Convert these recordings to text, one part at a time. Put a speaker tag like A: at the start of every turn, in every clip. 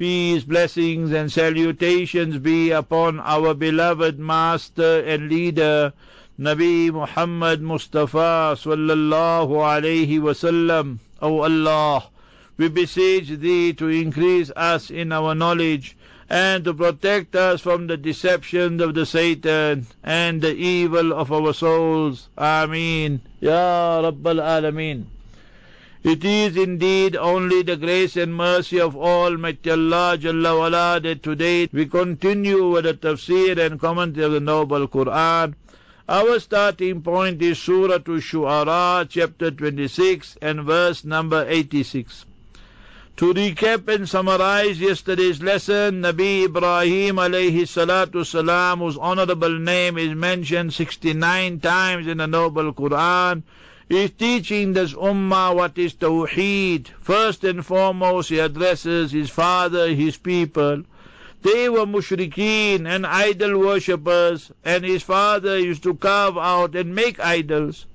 A: Peace, blessings and salutations be upon our beloved Master and Leader, Nabi Muhammad Mustafa sallallahu alayhi wasallam. O Allah, we beseech Thee to increase us in our knowledge and to protect us from the deception of the Satan and the evil of our souls. Ameen. Ya Rabbal Alameen. It is indeed only the grace and mercy of Almighty Allah Jalla wala that today we continue with the tafsir and commentary of the Noble Quran. Our starting point is Surah to Shu'ara, chapter 26 and verse number 86. To recap and summarize yesterday's lesson, Nabi Ibrahim alayhi salatu salam, whose honorable name is mentioned 69 times in the Noble Quran, is teaching this ummah what is tawheed. First and foremost, he addresses his father, his people. They were mushrikeen and idol worshippers, and his father used to carve out and make idols.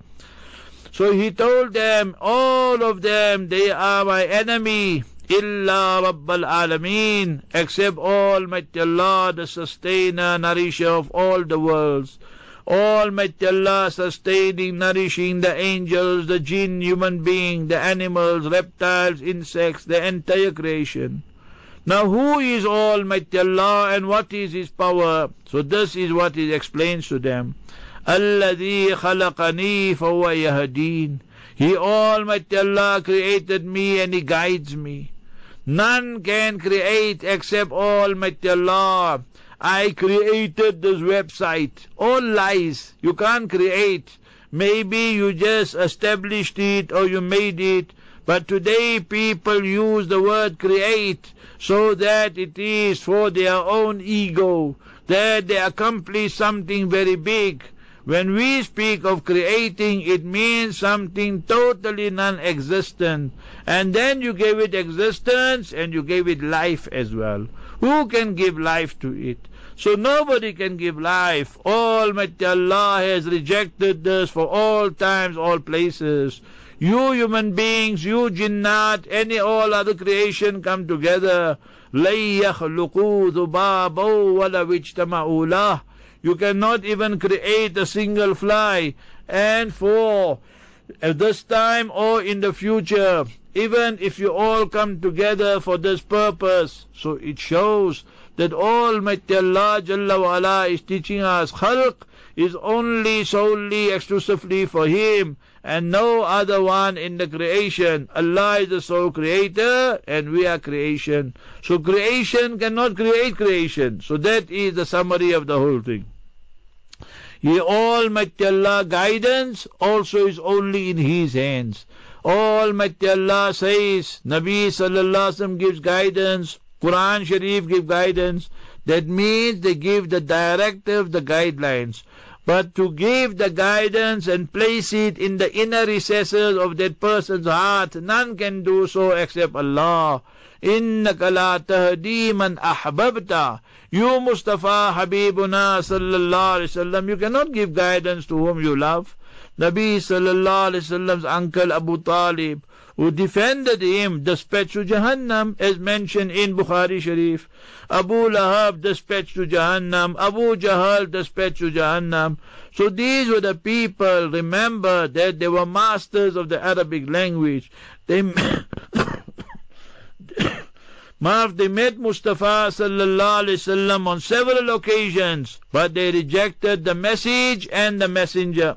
A: So he told them, all of them, they are my enemy. Illa Rabbal Alameen, except Almighty Allah, the sustainer, nourisher of all the worlds. Almighty Allah sustaining, nourishing the angels, the jinn, human being, the animals, reptiles, insects, the entire creation. Now who is Almighty Allah and what is His power? So this is what He explains to them. الذي خلقني فهو يهدين He Almighty Allah created me and He guides me. None can create except Almighty Allah. I created this website. All lies. You can't create. Maybe you just established it or you made it. But today people use the word create so that it is for their own ego, that they accomplish something very big. When we speak of creating, it means something totally non-existent. And then you gave it existence and you gave it life as well. Who can give life to it? So nobody can give life. Almighty Allah has rejected this for all times, all places. You human beings, you jinnat, any all other creation come together. لَن يَخْلُقُوا ذُبَابًا وَلَوْ اجْتَمَعُوا لَهُ you cannot even create a single fly. And for at this time or in the future, even if you all come together for this purpose, so it shows that Almighty Allah Jalla wa'ala is teaching us khalq is only solely exclusively for Him and no other one in the creation. Allah is the sole creator and we are creation. So creation cannot create creation. So that is the summary of the whole thing. He Almighty Allah guidance also is only in His hands. Almighty Allah says, Nabi Sallallahu Alaihi Wasallam gives guidance, Quran Sharif gives guidance. That means they give the directive, the guidelines. But to give the guidance and place it in the inner recesses of that person's heart, none can do so except Allah. إِنَّكَ لَا تَهْدِي مَنْ أَحْبَبْتَ You Mustafa Habibuna sallallahu alayhi wasallam, you cannot give guidance to whom you love. Nabi sallallahu alayhi wasallam's uncle Abu Talib, who defended him, dispatched to Jahannam, as mentioned in Bukhari Sharif. Abu Lahab dispatched to Jahannam, Abu Jahal dispatched to Jahannam. So these were the people, remember that they were masters of the Arabic language. They Marv, they met Mustafa sallallahu alaihi wasallam on several occasions, but they rejected the message and the messenger.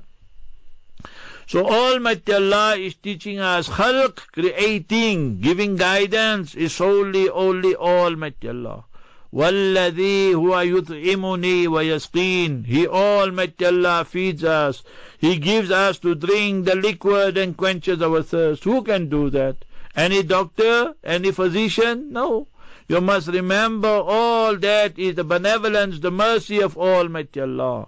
A: So Almighty Allah is teaching us khalq, creating, giving guidance is solely only Almighty Allah. وَالَّذِي هُوَ يُطْعِمُنِي وَيَسْقِينِ He Almighty Allah feeds us. He gives us to drink the liquid and quenches our thirst. Who can do that? Any doctor? Any physician? No. You must remember all that is the benevolence, the mercy of Almighty Allah.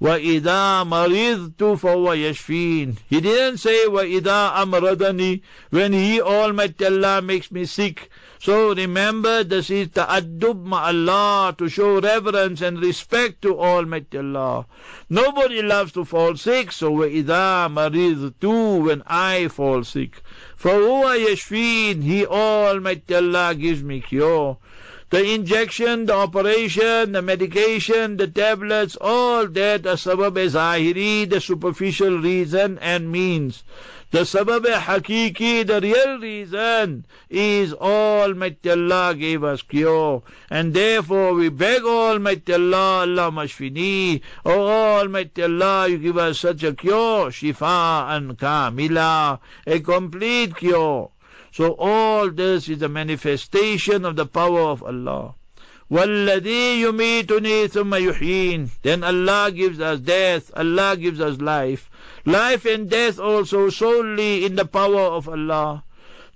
A: وَإِذَا مَرِضْتُ فَهُوَ يَشْفِينِ He didn't say وَإِذَا أَمْرَضَنِي When He Almighty Allah makes me sick. So remember this is ta'addub Allah to show reverence and respect to Almighty Allah. Nobody loves to fall sick, so وَإِذَا مَرِضْتُ When I fall sick. فَهُوَ يَشْفِينِ He Almighty Allah gives me cure. The injection, the operation, the medication, the tablets, all that are sabab zahiri, the superficial reason and means. The sabab hakiki, the real reason, is Almighty Allah gave us cure. And therefore we beg Almighty Allah, Allah mashfini, O Almighty Allah, you give us such a cure, shifa and kamila, a complete cure. So all this is a manifestation of the power of Allah. وَالَّذِي يُمِيتُنِي ثُمَّ يُحْيِينِ Then Allah gives us death, Allah gives us life. Life and death also solely in the power of Allah.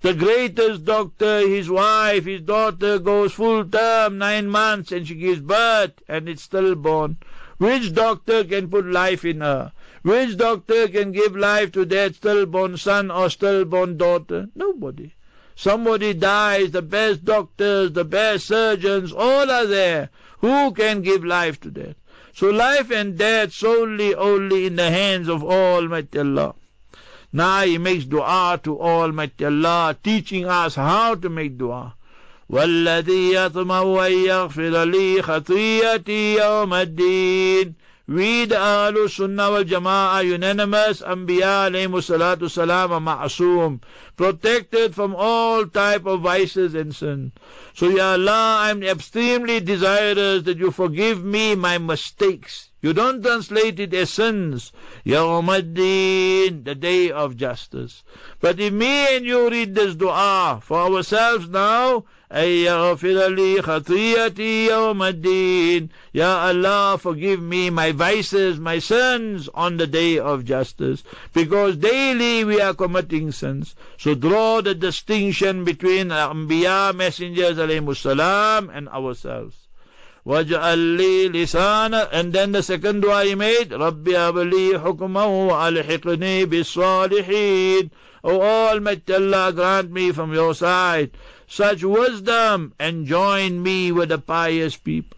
A: The greatest doctor, his wife, his daughter goes full term, nine months, and she gives birth, and it's stillborn. Which doctor can put life in her? Which doctor can give life to that stillborn son or stillborn daughter? Nobody. Somebody dies, the best doctors, the best surgeons, all are there. Who can give life to that? So life and death solely only in the hands of Almighty Allah. Now he makes dua to Almighty Allah, teaching us how to make dua. والذي يطمع أن يغفر لي خطيئتي يوم الدين we the Ahlul Sunnah wal Jama'ah unanimous Anbiya alayhi salatu salam ma'asum. Protected from all type of vices and sin. So Ya Allah I'm extremely desirous that you forgive me my mistakes. You don't translate it as sins. Ya Yawmaddin the day of justice. But if me and you read this dua for ourselves now أن يغفر لي خطيئتي يوم الدين Ya Allah forgive me my vices, my sins on the day of justice because daily we are committing sins so draw the distinction between Anbiya messengers alayhi salam and ourselves وَاجْعَلْ لِي لِسَانًا And then the second dua he made, رَبِّ هَبْ لِي حُكْمًا وَأَلْحِقْنِي بِالصَّالِحِينَ O Almighty Allah, grant me from your side such wisdom and join me with the pious people.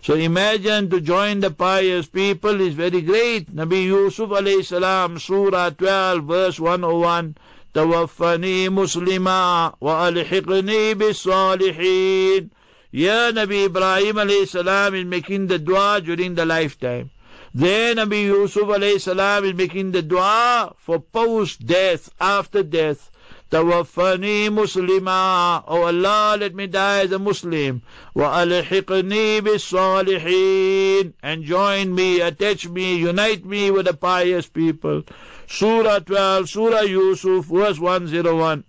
A: So imagine to join the pious people is very great. Nabi Yusuf alayhi salam, Surah 12, verse 101. توفني مسلما وألحقني بالصالحين Ya Nabi Ibrahim alayhi salam is making the dua during the lifetime. Then Nabi Yusuf alayhi salam is making the dua for post-death, after death. توفني مسلما Oh Allah let me die as a Muslim وألحقني بالصالحين and join me attach me unite me with the pious people Surah 12 Surah Yusuf verse 101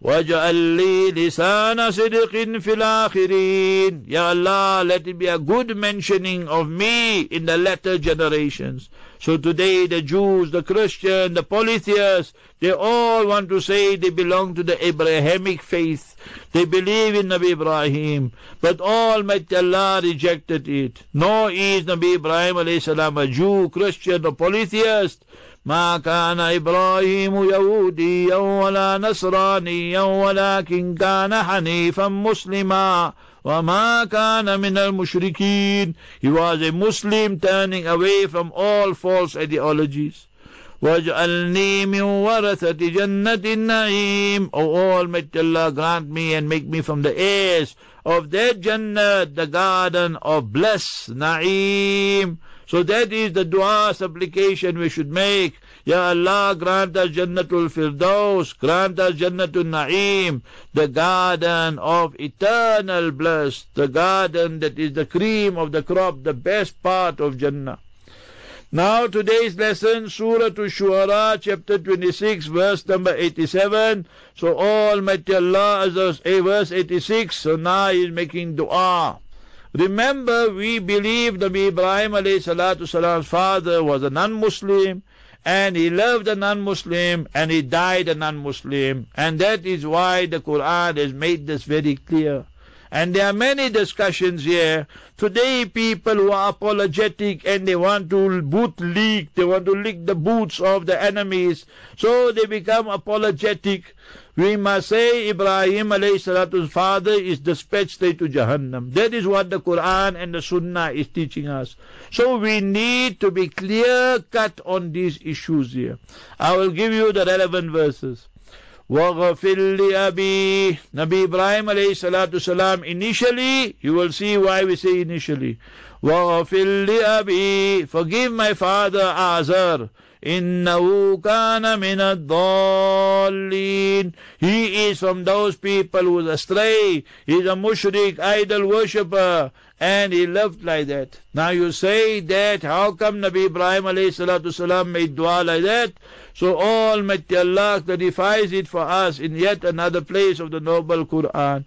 A: واجعل لي لسان صدق في الآخرين Ya Allah let it be a good mentioning of me in the latter generations so today the Jews, the Christians, the polytheists, they all want to say they belong to the Abrahamic faith. They believe in Nabi Ibrahim. But Almighty Allah rejected it. Nor is Nabi Ibrahim a Jew, Christian or polytheist. ما كان إبراهيم يهوديا ولا نصرانيا ولكن كان حنيفا مسلما وَمَا كَانَ مِنَ الْمُشْرِكِينَ He was a Muslim turning away from all false ideologies. وَاجْعَلْنِي مِنْ وَرَثَةِ جَنَّةِ النَّعِيمِ O Almighty Allah, grant me and make me from the heirs of that Jannah, the garden of bliss, Na'im. So that is the dua supplication we should make. Ya Allah, grant us Jannatul Firdaus, grant us Jannatul Na'im, the garden of eternal bliss, the garden that is the cream of the crop, the best part of Jannah. Now today's lesson, Surah to Shuara, chapter 26, verse number 87. So Almighty Allah, a verse 86, so now he is making dua. Remember, we believe Nabi Ibrahim alayhi salatu salam's father was a non-Muslim, and he loved a non-Muslim, and he died a non-Muslim, and that is why the Quran has made this very clear. And there are many discussions here. Today, people who are apologetic and they want to boot leak, they want to lick the boots of the enemies, so they become apologetic. We must say Ibrahim alayhi salatu's father is dispatched straight to Jahannam. That is what the Quran and the Sunnah is teaching us. So we need to be clear cut on these issues here. I will give you the relevant verses. وَغَفِرْ لِأَبِي Nabi Ibrahim alayhi salatu salam initially, you will see why we say initially. وَغَفِرْ لِأَبِي Forgive my father Azar. إِنَّهُ كَانَ مِنَ الضَّالِّينَ He is from those people who is astray. He is a mushrik, idol worshipper. And he lived like that. Now you say that, how come Nabi Ibrahim salam made dua like that? So Almighty Allah clarifies it for us in yet another place of the noble Quran.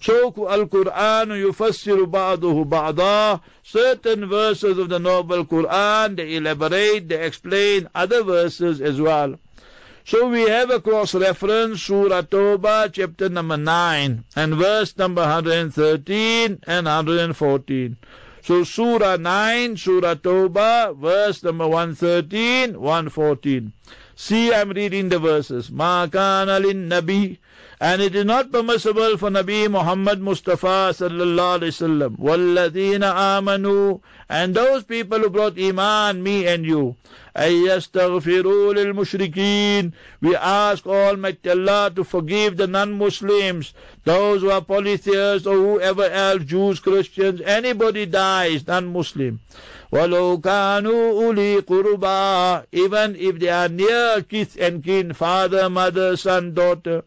A: So Al-Quran yufassiru ba'duhu ba'da. Certain verses of the noble Quran, they elaborate, they explain other verses as well. So we have a cross-reference, Surah Toba, chapter number 9, and verse number 113 and 114. So Surah 9, Surah Toba, verse number 113, 114. See, I'm reading the verses. Ma kana lin nabi. And it is not permissible for Nabi Muhammad Mustafa sallallahu alaihi wasallam. Walladina amanu. And those people who brought iman, me and you. أَيَّسْتَغْفِرُوا لِلْمُشْرِكِينَ We ask Almighty Allah to forgive the non-Muslims, those who are polytheists or whoever else, Jews, Christians, anybody dies, non-Muslim. وَلَوْ كَانُوا أُولِي قُرُبَى Even if they are near kith and kin, father, mother, son, daughter.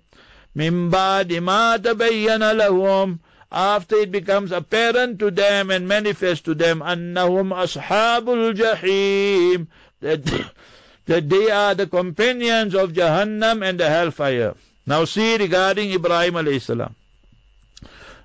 A: مِنْ بَعْدِ مَا تَبَيَّنَ لَهُمْ after it becomes apparent to them and manifest to them أنهم أصحاب الجحيم that, that they are the companions of Jahannam and the hellfire. Now see regarding Ibrahim alayhi salam.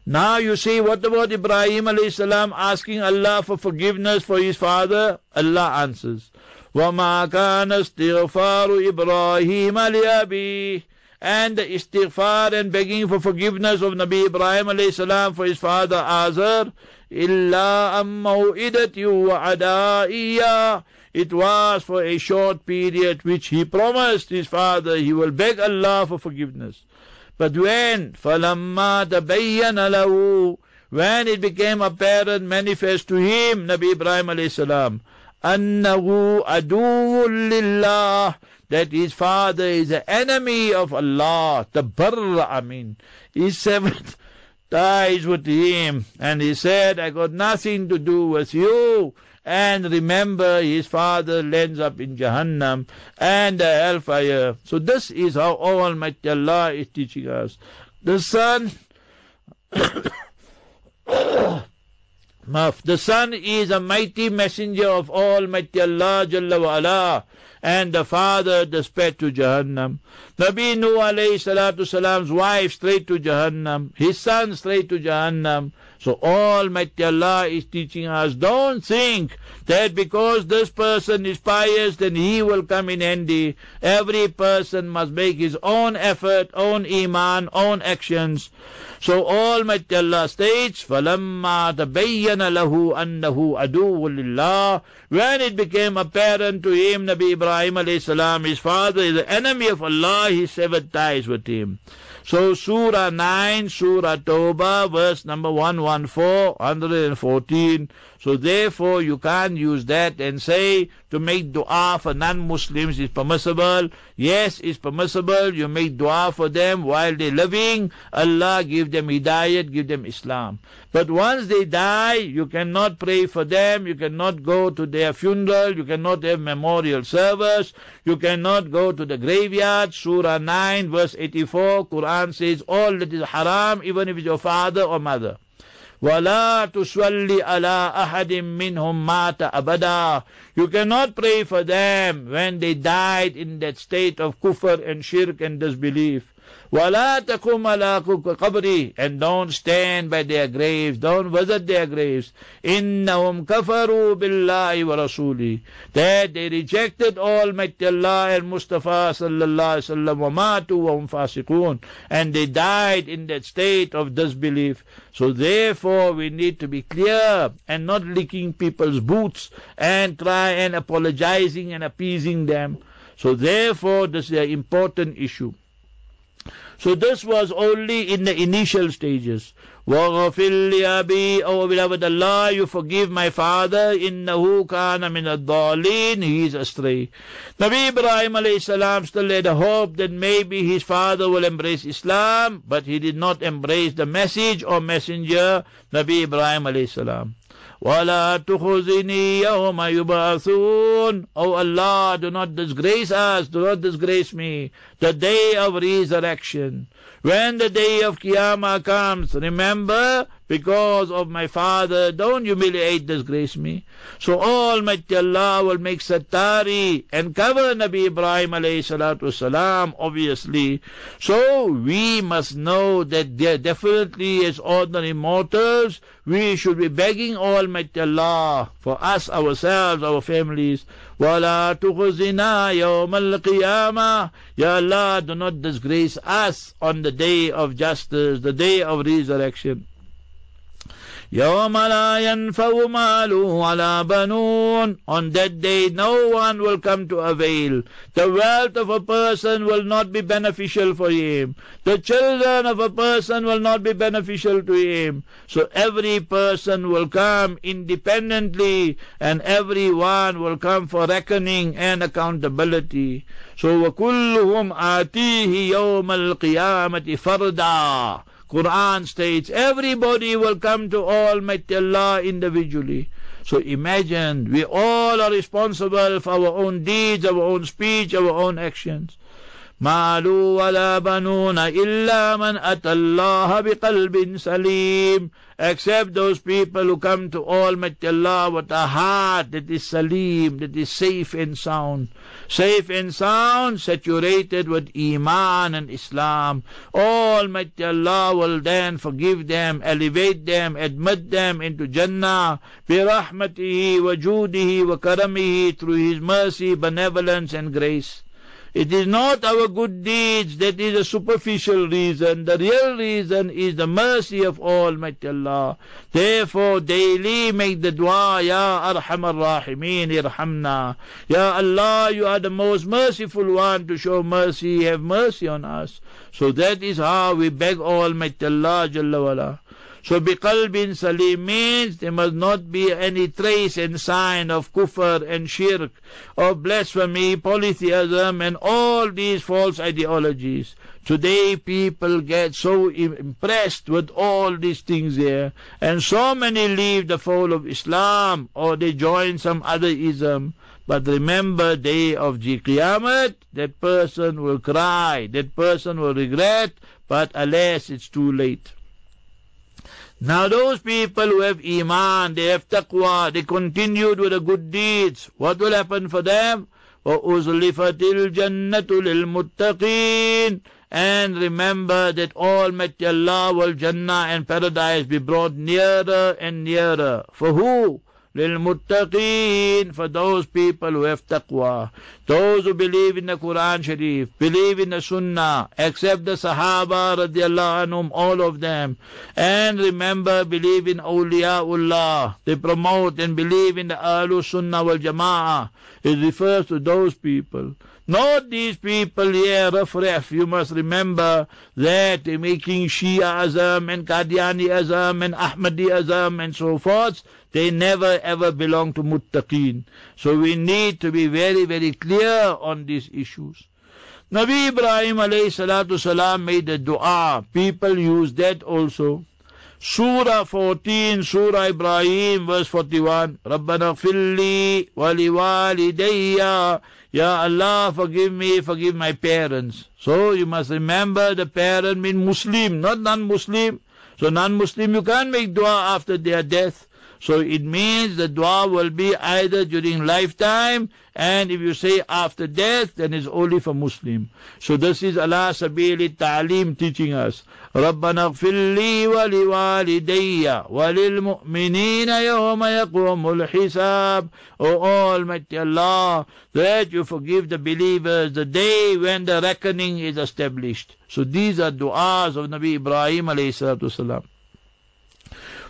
A: Now you see what about Ibrahim alayhi salam asking Allah for forgiveness for his father? Allah answers. وَمَا كَانَ اسْتِغْفَارُ إِبْرَاهِيمَ لِأَبِيهِ and the istighfar and begging for forgiveness of Nabi Ibrahim alayhi salam for his father Azar إِلَّا أَمْ مَوْئِدَةٍ وَعَدَائِيَّةٍ it was for a short period which he promised his father he will beg Allah for forgiveness. But when فَلَمَّا تَبَيَّنَ لَهُ When it became apparent, manifest to him, Nabi Ibrahim alayhi salam, أَنَّهُ عَدُوٌ لِلَّهِ that his father is an enemy of Allah, the barra, I mean. He severed ties with him, and he said, I got nothing to do with you. And remember, his father lands up in Jahannam and the hellfire. So this is how Almighty Allah is teaching us. The son, the son is a mighty messenger of Almighty Allah Jalla wa ala, and the father dispatched to Jahannam. Nabi Nuh alayhi salatu salam's wife straight to Jahannam, his son straight to Jahannam. So Almighty Allah is teaching us, don't think that because this person is pious, then he will come in handy. Every person must make his own effort, own iman, own actions. So Almighty Allah states, فَلَمَّا تَبَيَّنَ لَهُ أَنَّهُ عَدُوٌ لِلَّهِ When it became apparent to him, Nabi Ibrahim alayhi salam, his father is the enemy of Allah, he severed ties with him. So Surah 9, Surah Toba, verse number 114, 114. So therefore you can't use that and say to make dua for non-Muslims is permissible. Yes, it's permissible. You make dua for them while they're living. Allah give them hidayat, give them Islam. But once they die, you cannot pray for them. You cannot go to their funeral. You cannot have memorial service. You cannot go to the graveyard. Surah 9 verse 84, Quran says all that is haram even if it's your father or mother. وَلَا تُصَلِّ عَلَىٰ أَحَدٍ مِّنْهُمْ مَاتَ أَبَدًا You cannot pray for them when they died in that state of kufr and shirk and disbelief. وَلَا تَقُمْ عَلَىٰ قَبْرِ And don't stand by their graves, don't visit their graves. إِنَّهُمْ كَفَرُوا بِاللَّهِ وَرَسُولِهِ That they rejected Almighty Allah and Mustafa sallallahu alaihi wasallam وَمَاتُوا وَهُمْ فَاسِقُونَ And they died in that state of disbelief. So therefore we need to be clear and not licking people's boots and try and apologizing and appeasing them. So therefore this is an important issue. So this was only in the initial stages. وَغَفِرْ لِأَبِي Oh beloved Allah, you forgive my father. إِنَّهُ كَانَ مِنَ الضَّالِينَ He is astray. Nabi Ibrahim alayhi salam still had a hope that maybe his father will embrace Islam, but he did not embrace the message or messenger, Nabi Ibrahim alayhi salam. وَلَا تُخُزِنِي يَوْمَ يُبْعَثُونَ Oh Allah, do not disgrace us, do not disgrace me, the day of resurrection. When the day of Qiyamah comes, remember, because of my father, don't humiliate, disgrace me. So Almighty Allah will make satari and cover Nabi Ibrahim alayhi salatu salam, obviously. So we must know that definitely as ordinary mortals, we should be begging Almighty Allah for us, ourselves, our families. وَلَا تُخْزِنَا يَوْمَ الْقِيَامَةِ Ya Allah, do not disgrace us on the day of justice, the day of resurrection. يوم لا ينفع مال ولا بنون On that day no one will come to avail. The wealth of a person will not be beneficial for him. The children of a person will not be beneficial to him. So every person will come independently and everyone will come for reckoning and accountability. So وَكُلُّهُمْ آتِيهِ يَوْمَ الْقِيَامَةِ فَرْدًا Quran states everybody will come to Almighty Allah individually. So imagine we all are responsible for our own deeds, our own speech, our own actions. مالوا ولا بنون إلا من أتى الله بقلب سليم except those people who come to Almighty Allah with a heart that is salim, that is safe and sound. Safe and sound, saturated with Iman and Islam. Almighty Allah will then forgive them, elevate them, admit them into Jannah. برحمته وجوده وكرمه through His mercy, benevolence and grace. It is not our good deeds that is a superficial reason. The real reason is the mercy of Almighty Allah. Therefore, daily make the dua, Ya Arhamar Rahimeen, Irhamna. Ya Allah, you are the most merciful one to show mercy. Have mercy on us. So that is how we beg Almighty Allah Jalla wala. So biqalbin salim means there must not be any trace and sign of kufr and shirk, of blasphemy, polytheism, and all these false ideologies. Today people get so impressed with all these things here, and so many leave the fold of Islam or they join some other ism. But remember, day of Qiyamah, that person will cry, that person will regret, but alas, it's too late. Now those people who have iman, they have taqwa, they continued with the good deeds, what will happen for them? وَأُزْلِفَتِ الْجَنَّةُ لِلْمُتَّقِينَ And remember that Almighty Allah will Jannah and paradise be brought nearer and nearer. For who? للمتقين for those people who have taqwa those who believe in the Quran Sharif believe in the Sunnah accept the Sahaba radiallahu anhum all of them and remember believe in awliyaullah they promote and believe in the Ahlul Sunnah wal Jama'ah it refers to those people not these people here, rough ref. You must remember that they're making Shia Azam and Qadiani Azam and Ahmadi Azam and so forth. they never ever belong to muttaqin. So we need to be very, very clear on these issues. Nabi Ibrahim alayhi salatu salam made a dua. People use that also. Surah 14, Surah Ibrahim, verse 41. Rabbana fili wali walidayya. Ya Allah, forgive me, forgive my parents. So you must remember the parent mean Muslim, not non-Muslim. So non-Muslim, you can't make dua after their death. So it means the dua will be either during lifetime and if you say after death, then it's only for Muslim. So this is Allah Sabili Ta'lim teaching us. ربنا اغفر لي ولوالدي وللمؤمنين يوم يقوم الحساب O Almighty Allah, that you forgive the believers the day when the reckoning is established. So these are du'as of Nabi Ibrahim alayhi salatu wasalam.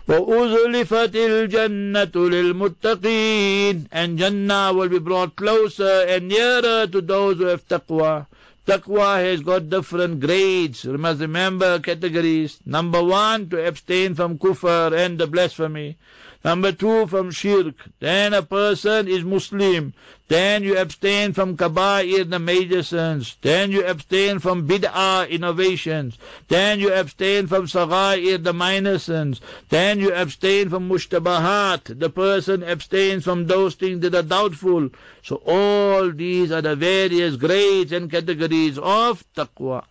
A: وَأُزْلِفَتِ الْجَنَّةُ لِلْمُتَّقِينَ And Jannah will be brought closer and nearer to those who have taqwa. Taqwa has got different grades. You must remember categories. Number one, to abstain from kufr and the blasphemy. Number two, from shirk. Then a person is Muslim. Then you abstain from kaba'ir, the major sins. Then you abstain from bid'ah, innovations. Then you abstain from sagha'ir, the minor sins. Then you abstain from mushtabahat. The person abstains from those things that are doubtful. So all these are the various grades and categories of taqwa.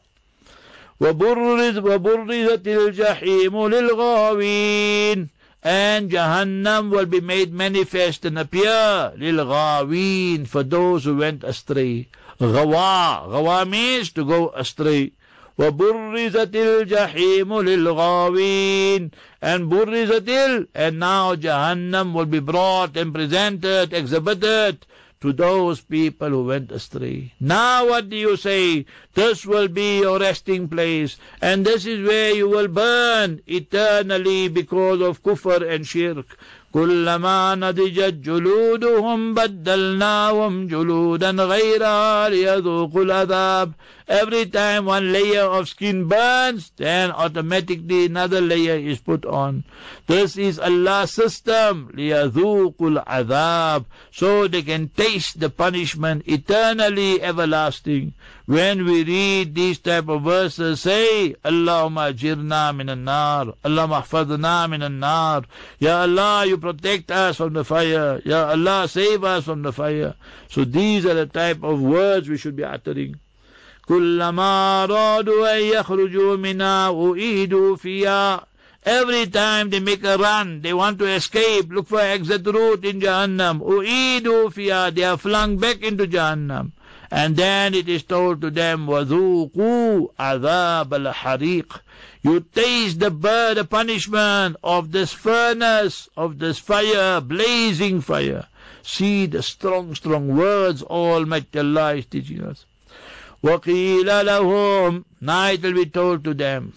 A: وبرزت الجحيم للغاوين and Jahannam will be made manifest and appear lil for those who went astray. Ghawa, ghawa means to go astray. وبرزت الجحيم للغاوين and burrizatil and now Jahannam will be brought and presented, exhibited to those people who went astray. Now what do you say? This will be your resting place, and this is where you will burn eternally because of kufr and shirk. كلما نضجت جلودهم بدلناهم جلودا غيرها ليذوقوا العذاب Every time one layer of skin burns, then automatically another layer is put on. This is Allah's system. لِيَذُوقُ الْعَذَابِ So they can taste the punishment eternally everlasting. When we read these type of verses, say, Allahumma ajirna min al-nar, Allahumma ahfadna min al-nar. Ya Allah, you protect us from the fire. Ya Allah, save us from the fire. So these are the type of words we should be uttering. كلما أرادوا أن يخرجوا منها أعيدوا فيها Every time they make a run, they want to escape, look for exit route in Jahannam. U'idu fiya, they are flung back into Jahannam. And then it is told to them, وَذُوقُوا عَذَابَ الْحَرِيقِ You taste the, bird, the punishment of this furnace, of this fire, blazing fire. See the strong, strong words Almighty Allah is teaching us. وَقِيلَ لَهُمْ Night will be told to them.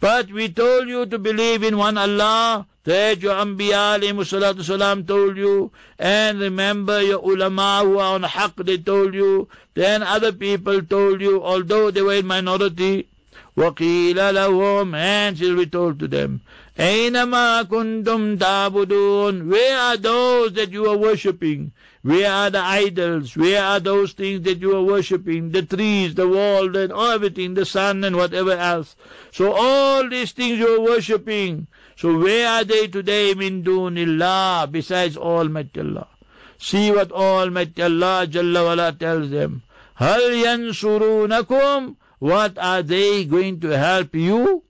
A: But we told you to believe in one Allah, that your Anbiya alayhi salam told you, and remember your ulama who are on haqq, they told you, then other people told you, although they were in minority, وَقِيلَ لَهُمْ And shall be told to them, أَيْنَمَا كُنْتُمْ تَعْبُدُونَ Where are those that you are worshipping? Where are the idols? Where are those things that you are worshipping? The trees, the wall, and everything, the sun and whatever else. So all these things you are worshipping. so where are they today min dunillah besides Almighty Allah? See what Almighty Allah Jalla wala tells them. Hal yansurunakum what are they going to help you?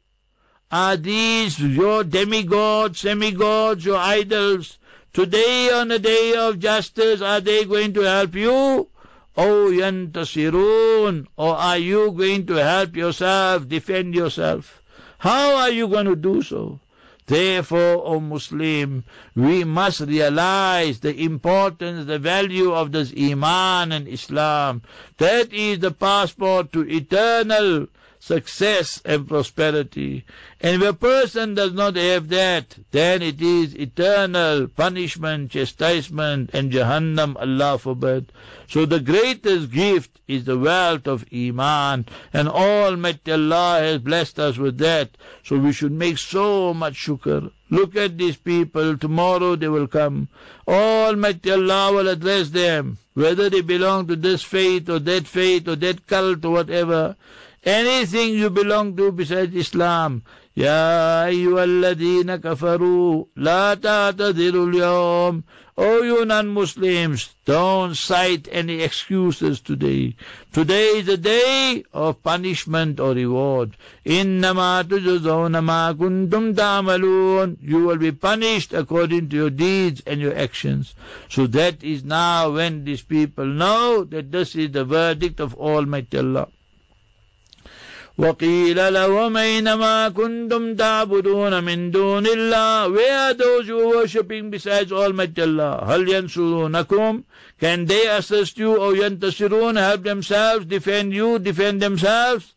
A: Are these your demigods, semigods, your idols? Today on the day of justice, are they going to help you? Oh, yantasirun, or are you going to help yourself, defend yourself? How are you going to do so? Therefore, O Muslim, we must realize the importance, the value of this Iman and Islam. That is the passport to eternal success and prosperity. And if a person does not have that, then it is eternal punishment, chastisement, and Jahannam, Allah forbid. So the greatest gift is the wealth of Iman, and Almighty Allah has blessed us with that. So we should make so much shukr. Look at these people, tomorrow they will come. Almighty Allah will address them, whether they belong to this faith or that faith or that cult or whatever Anything you belong to besides Islam, يا أيها الذين كفروا لا تعتذروا اليوم O you non-Muslims, don't cite any excuses today. Today is the day of punishment or reward. إِنَّمَا تُجْزَوْنَ مَا كُنْتُمْ تَعْمَلُونَ You will be punished according to your deeds and your actions. So that is now when these people know that this is the verdict of Almighty Allah. وقيل لهم أينما كنتم تعبدون من دون الله Where are those you are worshipping besides Almighty Allah هل ينصرونكم Can they assist you or ينتصرون help themselves defend you defend themselves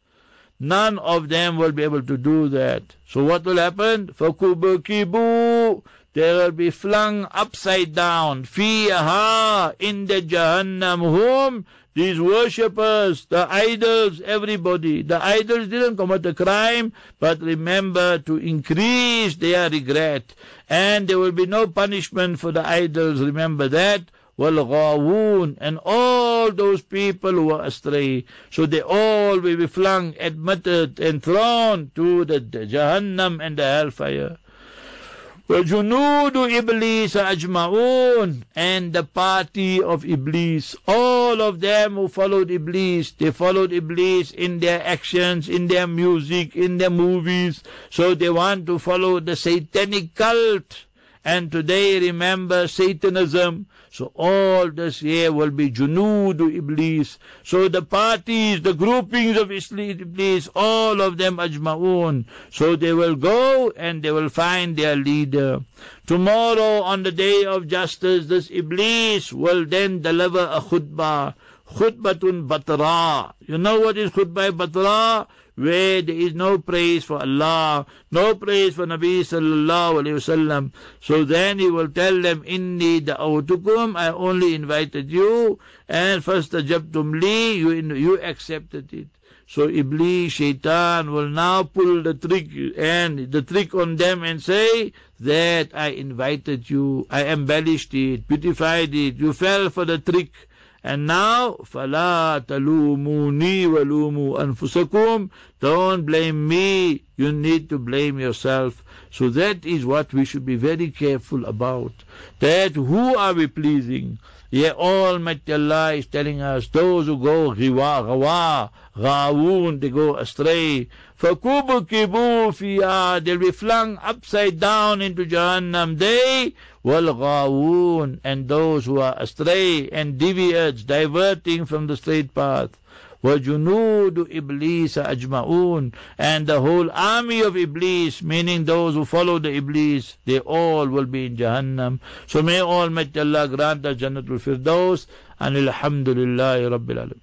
A: None of them will be able to do that. So what will happen? فَكُبْكِبُوا They will be flung upside down. فِيهَا In the Jahannam. Whom? These worshippers, the idols, everybody. The idols didn't commit a crime, but remember to increase their regret. And there will be no punishment for the idols, remember that. والغاوون and all those people who are astray. So they all will be flung, admitted and thrown to the, the Jahannam and the hellfire. وَجُنُودُ إِبْلِيسَ أَجْمَعُونَ And the party of Iblis, all of them who followed Iblis, they followed Iblis in their actions, in their music, in their movies. So they want to follow the satanic cult. And today remember Satanism. So all this year will be Junudu Iblis. So the parties, the groupings of Iblis, all of them Ajma'un. So they will go and they will find their leader. Tomorrow on the day of justice, this Iblis will then deliver a khutbah. Khutbatun Batra. You know what is khutbah Batra? Where there is no praise for Allah, no praise for Nabi sallallahu alayhi wasallam. So then he will tell them, Inni da'awtukum, I only invited you, and first ajabtum li, you, you accepted it. So Iblis, Shaitan will now pull the trick and the trick on them and say that I invited you, I embellished it, beautified it, you fell for the trick. And now, فَلَا تَلُومُونِي وَلُومُوا أَنفُسَكُمْ Don't blame me, you need to blame yourself. So that is what we should be very careful about. That who are we pleasing? Yeah, Almighty Allah is telling us, those who go ghiwa, ghawa, ghawoon, they go astray. فَكُبْكِبُوا فِيهَا They'll be flung upside down into Jahannam. They وَالْغَاوُونَ And those who are astray and deviates, diverting from the straight path. وَجُنُودُ إِبْلِيسَ أَجْمَعُونَ And the whole army of Iblis, meaning those who follow the Iblis, they all will be in Jahannam. So may Almighty Allah grant us Jannatul Firdaus and Alhamdulillahi Rabbil Alamin.